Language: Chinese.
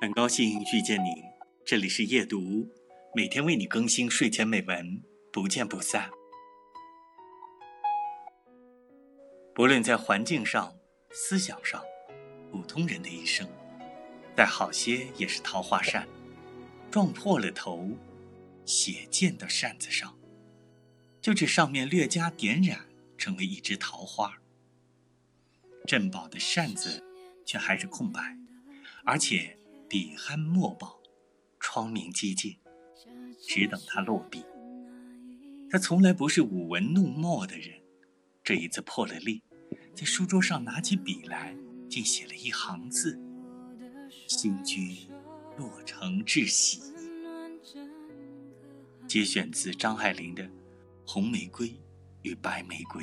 很高兴遇见你，这里是夜读，每天为你更新睡前美文，不见不散。不论在环境上、思想上，普通人的一生，再好些也是桃花扇，撞破了头，血溅到扇子上，就这上面略加点染，成为一枝桃花。镇宝的扇子却还是空白，而且。笔酣墨饱，窗明几净，只等他落笔。他从来不是舞文弄墨的人，这一次破了例，在书桌上拿起笔来，竟写了一行字：“新君落成至喜。”节选自张爱玲的《红玫瑰与白玫瑰》。